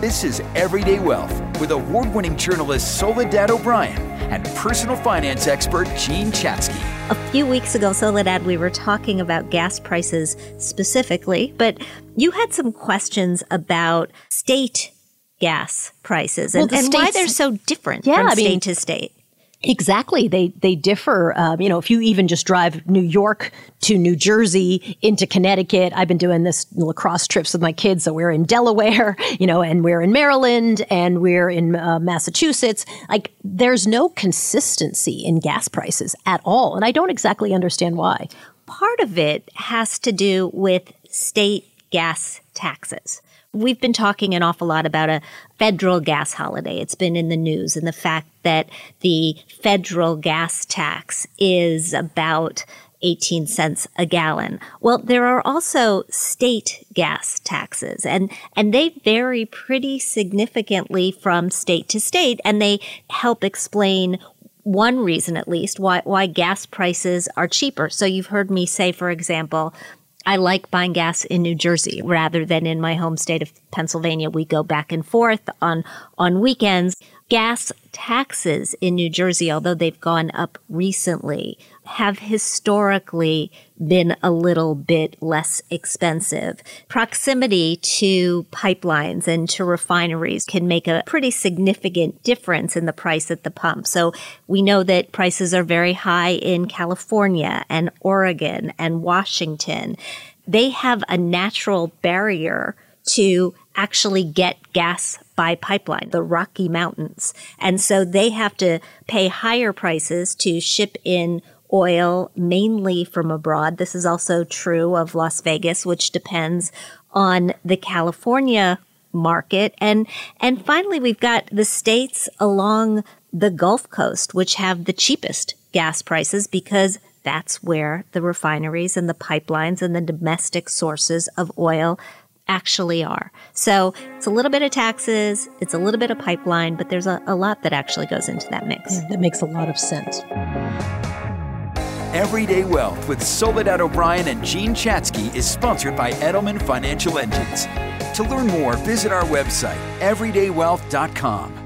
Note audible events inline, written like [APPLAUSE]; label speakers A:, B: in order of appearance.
A: This is Everyday Wealth with award winning journalist Soledad O'Brien and personal finance expert Jean Chatzky.
B: A few weeks ago, Soledad, we were talking about gas prices specifically, but you had some questions about state gas prices and,
C: well,
B: and why they're so different
C: yeah,
B: from
C: I
B: state
C: mean,
B: to state.
C: Exactly. They they differ. Um, you know, if you even just drive New York to New Jersey into Connecticut, I've been doing this lacrosse trips with my kids. So we're in Delaware, [LAUGHS] you know, and we're in Maryland and we're in uh, Massachusetts. Like, there's no consistency in gas prices at all, and I don't exactly understand why.
B: Part of it has to do with state gas taxes we've been talking an awful lot about a federal gas holiday. It's been in the news and the fact that the federal gas tax is about 18 cents a gallon. Well, there are also state gas taxes and, and they vary pretty significantly from state to state and they help explain one reason at least why why gas prices are cheaper. So you've heard me say for example I like buying gas in New Jersey rather than in my home state of Pennsylvania. We go back and forth on, on weekends. Gas taxes in New Jersey, although they've gone up recently, have historically been a little bit less expensive. Proximity to pipelines and to refineries can make a pretty significant difference in the price at the pump. So we know that prices are very high in California and Oregon and Washington. They have a natural barrier to actually get gas by pipeline, the Rocky Mountains. And so they have to pay higher prices to ship in oil mainly from abroad. This is also true of Las Vegas, which depends on the California market. And, and finally, we've got the states along the Gulf Coast, which have the cheapest gas prices because that's where the refineries and the pipelines and the domestic sources of oil actually are. So it's a little bit of taxes, it's a little bit of pipeline, but there's a, a lot that actually goes into that mix.
C: that makes a lot of sense.
A: Everyday Wealth with Soledad O'Brien and Jean Chatzky is sponsored by Edelman Financial Engines. To learn more, visit our website, everydaywealth.com.